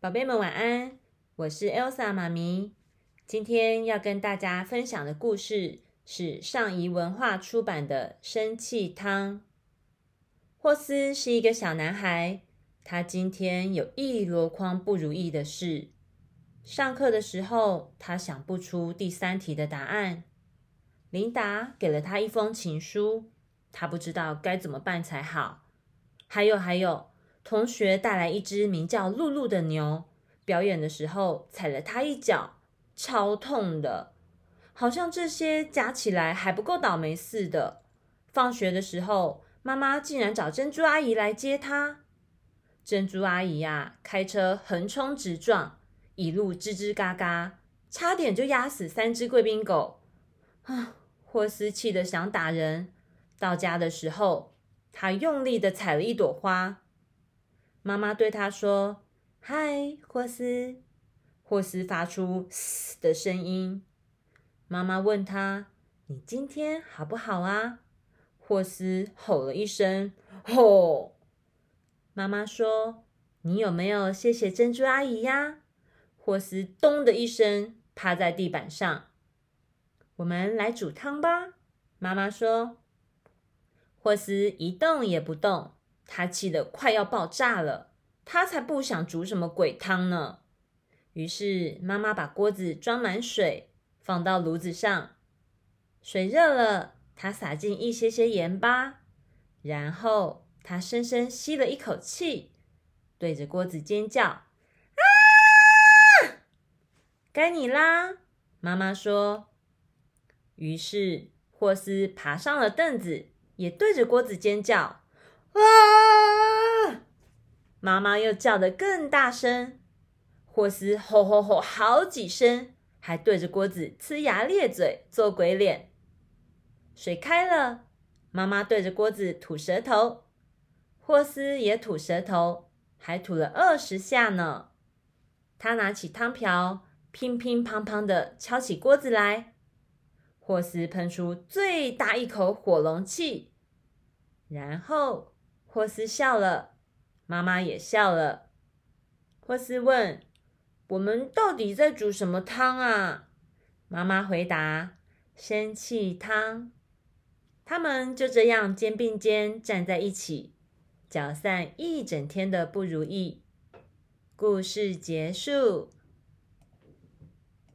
宝贝们晚安，我是 Elsa 妈咪。今天要跟大家分享的故事是上仪文化出版的《生气汤》。霍斯是一个小男孩，他今天有一箩筐不如意的事。上课的时候，他想不出第三题的答案。琳达给了他一封情书，他不知道该怎么办才好。还有还有，同学带来一只名叫露露的牛，表演的时候踩了他一脚，超痛的，好像这些加起来还不够倒霉似的。放学的时候，妈妈竟然找珍珠阿姨来接他。珍珠阿姨呀，开车横冲直撞，一路吱吱嘎嘎，差点就压死三只贵宾狗。啊，霍斯气得想打人。到家的时候。他用力的采了一朵花，妈妈对他说：“嗨，霍斯。”霍斯发出“嘶”的声音。妈妈问他：“你今天好不好啊？”霍斯吼了一声：“吼！”妈妈说：“你有没有谢谢珍珠阿姨呀？”霍斯咚的一声趴在地板上。我们来煮汤吧，妈妈说。霍斯一动也不动，他气得快要爆炸了。他才不想煮什么鬼汤呢。于是妈妈把锅子装满水，放到炉子上。水热了，他撒进一些些盐巴，然后他深深吸了一口气，对着锅子尖叫：“啊！该你啦！”妈妈说。于是霍斯爬上了凳子。也对着锅子尖叫，啊！妈妈又叫得更大声。霍斯吼吼吼好几声，还对着锅子呲牙咧嘴做鬼脸。水开了，妈妈对着锅子吐舌头，霍斯也吐舌头，还吐了二十下呢。他拿起汤瓢，乒乒乓乓的敲起锅子来。霍斯喷出最大一口火龙气，然后霍斯笑了，妈妈也笑了。霍斯问：“我们到底在煮什么汤啊？”妈妈回答：“生气汤。”他们就这样肩并肩站在一起，搅散一整天的不如意。故事结束。